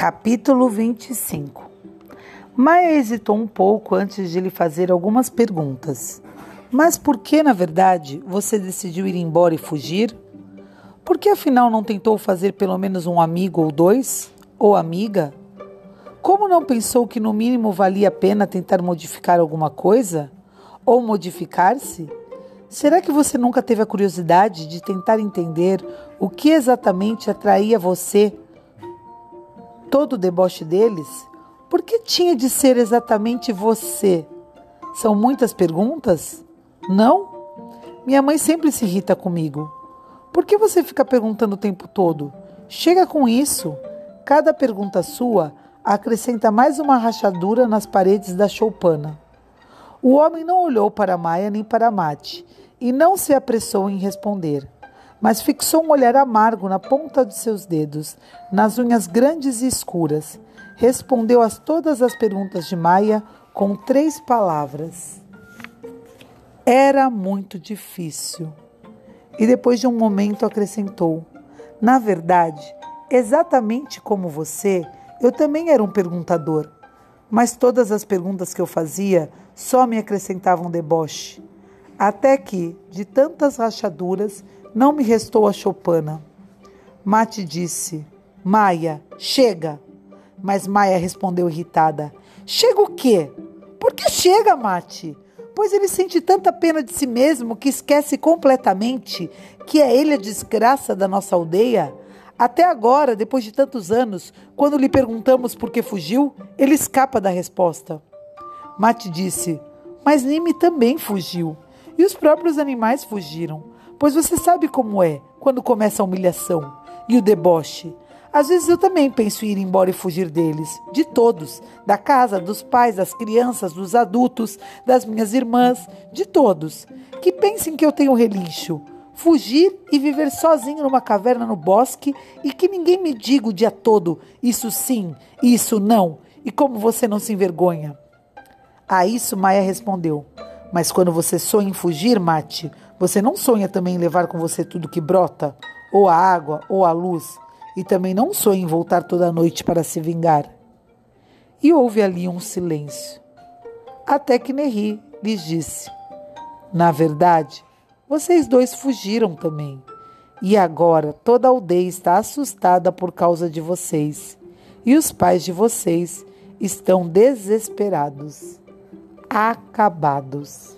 Capítulo 25 Maia hesitou um pouco antes de lhe fazer algumas perguntas. Mas por que, na verdade, você decidiu ir embora e fugir? Por que afinal não tentou fazer pelo menos um amigo ou dois? Ou amiga? Como não pensou que no mínimo valia a pena tentar modificar alguma coisa? Ou modificar-se? Será que você nunca teve a curiosidade de tentar entender o que exatamente atraía você? Todo o deboche deles? Por que tinha de ser exatamente você? São muitas perguntas? Não? Minha mãe sempre se irrita comigo. Por que você fica perguntando o tempo todo? Chega com isso. Cada pergunta sua acrescenta mais uma rachadura nas paredes da choupana. O homem não olhou para Maia nem para Mate e não se apressou em responder mas fixou um olhar amargo na ponta de seus dedos, nas unhas grandes e escuras. Respondeu a todas as perguntas de Maia com três palavras. Era muito difícil. E depois de um momento acrescentou: Na verdade, exatamente como você, eu também era um perguntador. Mas todas as perguntas que eu fazia só me acrescentavam deboche. Até que, de tantas rachaduras, não me restou a choupana. Mate disse: Maia, chega. Mas Maia respondeu irritada: Chega o quê? Por que chega, Mate? Pois ele sente tanta pena de si mesmo que esquece completamente que é ele a desgraça da nossa aldeia. Até agora, depois de tantos anos, quando lhe perguntamos por que fugiu, ele escapa da resposta. Mate disse: Mas Nime também fugiu. E os próprios animais fugiram. Pois você sabe como é quando começa a humilhação e o deboche. Às vezes eu também penso em ir embora e fugir deles, de todos, da casa, dos pais, das crianças, dos adultos, das minhas irmãs, de todos. Que pensem que eu tenho relincho. Fugir e viver sozinho numa caverna no bosque e que ninguém me diga o dia todo isso sim, isso não, e como você não se envergonha. A isso Maia respondeu: Mas quando você sonha em fugir, Mate, você não sonha também em levar com você tudo que brota, ou a água, ou a luz, e também não sonha em voltar toda noite para se vingar. E houve ali um silêncio. Até que Neri lhes disse: Na verdade, vocês dois fugiram também. E agora toda a aldeia está assustada por causa de vocês. E os pais de vocês estão desesperados, acabados.